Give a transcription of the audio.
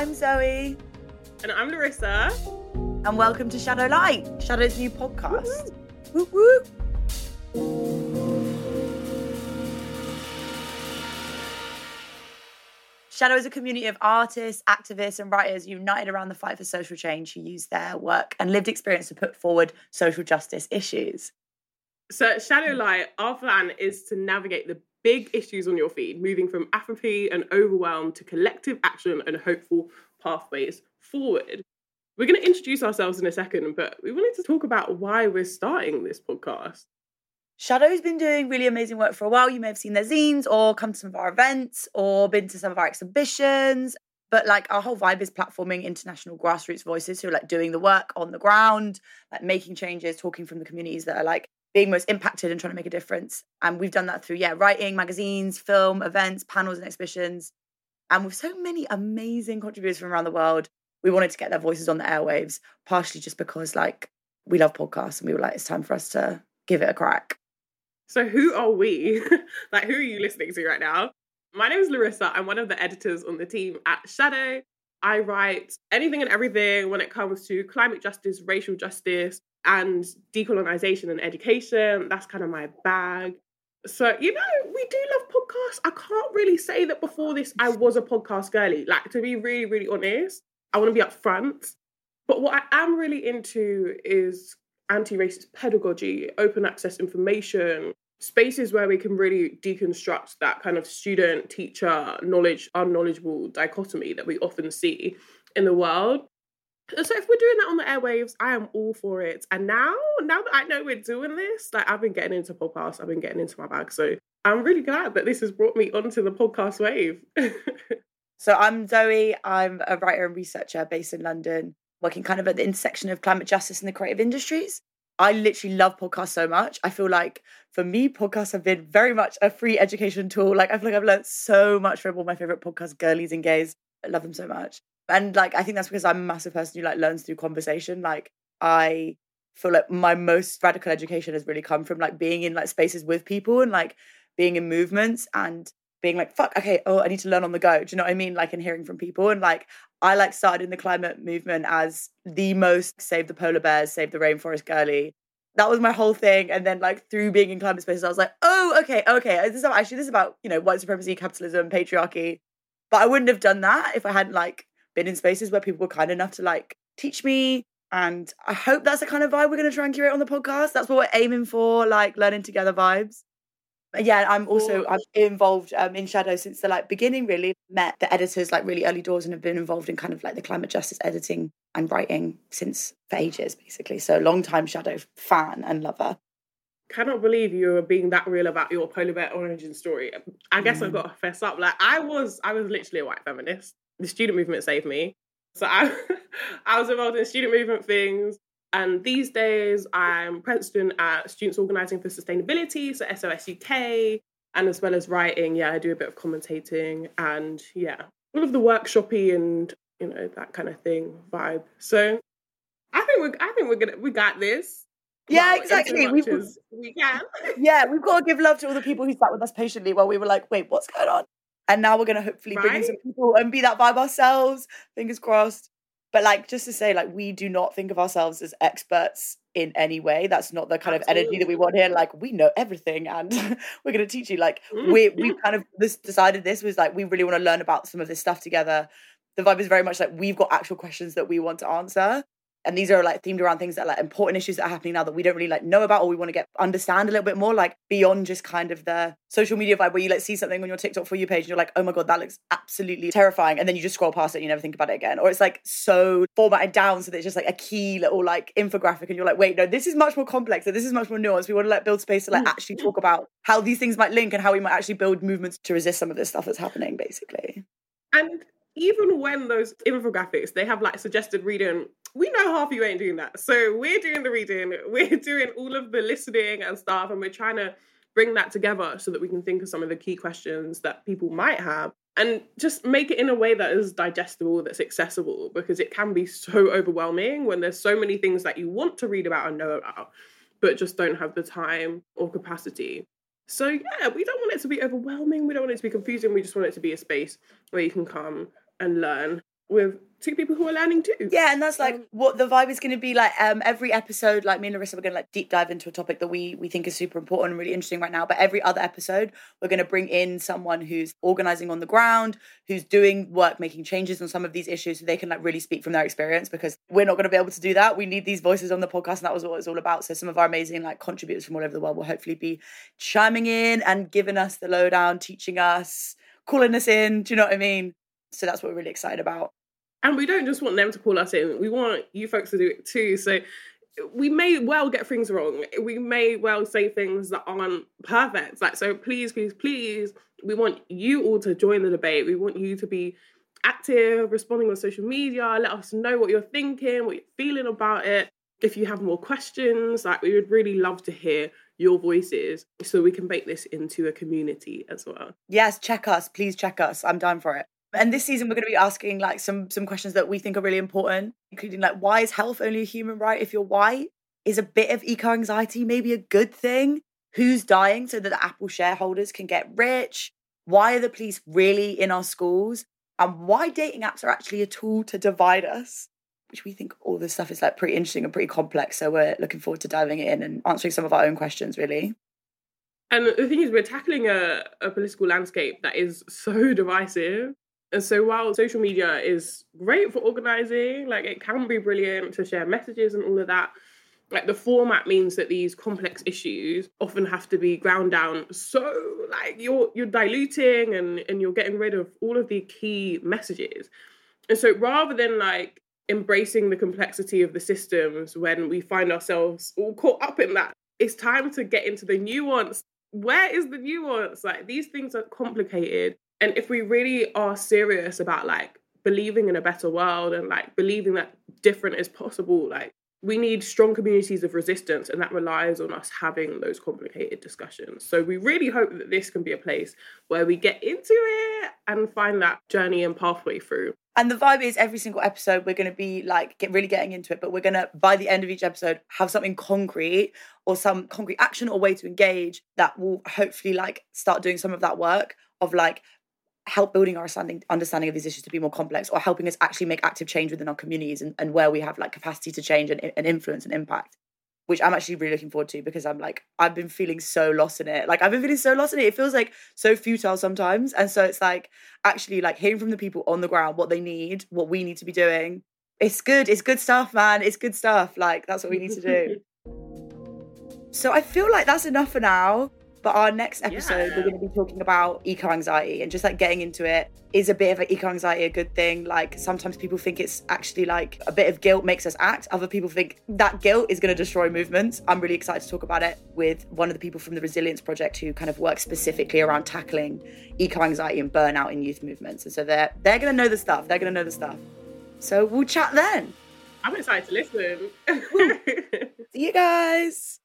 I'm Zoe. And I'm Larissa. And welcome to Shadow Light, Shado's new podcast. Woo woo. Shado is a community of artists, activists, and writers united around the fight for social change who use their work and lived experience to put forward social justice issues. So, at Shado-lite, our plan is to navigate the big issues on your feed, moving from apathy and overwhelm to collective action and hopeful pathways forward. We're going to introduce ourselves in a second, but we wanted to talk about why we're starting this podcast. Shado's been doing really amazing work for a while. You may have seen their zines or come to some of our events or been to some of our exhibitions. But like our whole vibe is platforming international grassroots voices who are like doing the work on the ground, like making changes, talking from the communities that are like being most impacted and trying to make a difference. And we've done that through, yeah, writing, magazines, film, events, panels, and exhibitions. And with so many amazing contributors from around the world, we wanted to get their voices on the airwaves, partially just because like we love podcasts and we were like, it's time for us to give it a crack. So who are we? like who are you listening to right now? My name is Larissa. I'm one of the editors on the team at Shado. I write anything and everything when it comes to climate justice, racial justice, and decolonization and education. That's kind of my bag. So, you know, we do love podcasts. I can't really say that before this I was a podcast girly. Like, to be really, really honest, I want to be upfront. But what I am really into is anti racist pedagogy, open access information, spaces where we can really deconstruct that kind of student teacher knowledge unknowledgeable dichotomy that we often see in the world so if we're doing that on the airwaves, I am all for it. And now, now that I know we're doing this, like I've been getting into podcasts, I've been getting into my bag. So I'm really glad that this has brought me onto the podcast wave. so I'm Zoe. I'm a writer and researcher based in London, working kind of at the intersection of climate justice and the creative industries. I literally love podcasts so much. I feel like for me, podcasts have been very much a free education tool. Like I feel like I've learned so much from all my favorite podcasts, girlies and gays. I love them so much and like I think that's because I'm a massive person who like learns through conversation. Like I feel like my most radical education has really come from like being in like spaces with people and like being in movements and being like fuck okay oh I need to learn on the go. Do you know what I mean? Like and hearing from people and like I like started in the climate movement as the most save the polar bears, save the rainforest girly. That was my whole thing. And then like through being in climate spaces, I was like, oh, okay, okay. This is actually this is about, you know, white supremacy, capitalism, patriarchy. But I wouldn't have done that if I hadn't like been in spaces where people were kind enough to like teach me. And I hope that's the kind of vibe we're going to try and curate on the podcast. That's what we're aiming for, like learning together vibes. But yeah, I'm also I'm involved um, in Shado since the like beginning. Really met the editors like really early doors and have been involved in kind of like the climate justice editing and writing since for ages, basically. So long time Shado fan and lover cannot believe you were being that real about your polar bear origin story. I guess mm. I've got to fess up. Like I was, I was literally a white feminist the student movement saved me. So I, I was involved in student movement things. And these days, I'm president at Students Organising for Sustainability, so SOS UK, and as well as writing, yeah, I do a bit of commentating and yeah, all of the workshoppy and you know that kind of thing vibe. So I think we're, I think we're gonna, we got this. Yeah, well, exactly. We, we can. yeah, we've got to give love to all the people who sat with us patiently while we were like, wait, what's going on? And now we're gonna hopefully right? bring in some people and be that vibe ourselves. Fingers crossed. But like just to say, like we do not think of ourselves as experts in any way. That's not the kind of energy that we want here. Like we know everything and we're gonna teach you. Like mm. we we kind of this decided this was like we really want to learn about some of this stuff together. The vibe is very much like we've got actual questions that we want to answer and these are like themed around things that are like important issues that are happening now that we don't really like know about or we want to get understand a little bit more like beyond just kind of the social media vibe where you like see something on your TikTok for you page and you're like oh my god that looks absolutely terrifying and then you just scroll past it and you never think about it again or it's like so formatted down so that it's just like a key little like infographic and you're like wait no this is much more complex and this is much more nuanced. We want to like build space to like mm. actually talk about how these things might link and how we might actually build movements to resist some of this stuff that's happening basically. And even when those infographics they have like suggested reading we know half of you ain't doing that. So we're doing the reading, we're doing all of the listening and stuff, and we're trying to bring that together so that we can think of some of the key questions that people might have and just make it in a way that is digestible, that's accessible, because it can be so overwhelming when there's so many things that you want to read about and know about, but just don't have the time or capacity. So, yeah, we don't want it to be overwhelming. We don't want it to be confusing. We just want it to be a space where you can come and learn with two people who are learning too. Yeah, and that's like Um, what the vibe is going to be like. Um, every episode, like me and Larissa, we're going to like deep dive into a topic that we we think is super important and really interesting right now. But every other episode, we're going to bring in someone who's organizing on the ground, who's doing work, making changes on some of these issues, so they can like really speak from their experience. Because we're not going to be able to do that. We need these voices on the podcast, and that was what it's all about. So some of our amazing like contributors from all over the world will hopefully be chiming in and giving us the lowdown, teaching us, calling us in. Do you know what I mean? So that's what we're really excited about. And we don't just want them to call us in, we want you folks to do it too. So we may well get things wrong. We may well say things that aren't perfect. Like, so please, please, please, we want you all to join the debate. We want you to be active, responding on social media. Let us know what you're thinking, what you're feeling about it. If you have more questions, like we would really love to hear your voices so we can make this into a community as well. Yes, check us. Please check us. I'm down for it. And this season, we're going to be asking like some some questions that we think are really important, including like why is health only a human right if you're white? Is a bit of eco anxiety maybe a good thing? Who's dying so that the Apple shareholders can get rich? Why are the police really in our schools? And why dating apps are actually a tool to divide us? Which we think all this stuff is like pretty interesting and pretty complex. So we're looking forward to diving in and answering some of our own questions, really. And the thing is, we're tackling a, a political landscape that is so divisive. And so while social media is great for organizing, like it can be brilliant to share messages and all of that, like the format means that these complex issues often have to be ground down so like you're you're diluting and and you're getting rid of all of the key messages. And so rather than like embracing the complexity of the systems when we find ourselves all caught up in that, it's time to get into the nuance. Where is the nuance? Like these things are complicated and if we really are serious about like believing in a better world and like believing that different is possible like we need strong communities of resistance and that relies on us having those complicated discussions. So we really hope that this can be a place where we get into it and find that journey and pathway through. And the vibe is every single episode we're going to be like get really getting into it, but we're going to by the end of each episode have something concrete or some concrete action or way to engage that will hopefully like start doing some of that work of like help building our understanding understanding of these issues to be more complex or helping us actually make active change within our communities and, and where we have like capacity to change and, and influence and impact which i'm actually really looking forward to because i'm like i've been feeling so lost in it. Like i've been feeling so lost in it. It feels like so futile sometimes. And so it's like actually like hearing from the people on the ground what they need what we need to be doing it's good. It's good stuff man. It's good stuff. Like that's what we need to do. So i feel like that's enough for now but our next episode, Yeah. we're going to be talking about eco anxiety and just like getting into it. Is a bit of an eco anxiety a good thing? Like sometimes people think it's actually like a bit of guilt makes us act. Other people think that guilt is going to destroy movements. I'm really excited to talk about it with one of the people from the Resilience Project who kind of works specifically around tackling eco anxiety and burnout in youth movements. And so they're they're going to know the stuff. They're going to know the stuff. So we'll chat then. i'm excited to listen See you guys.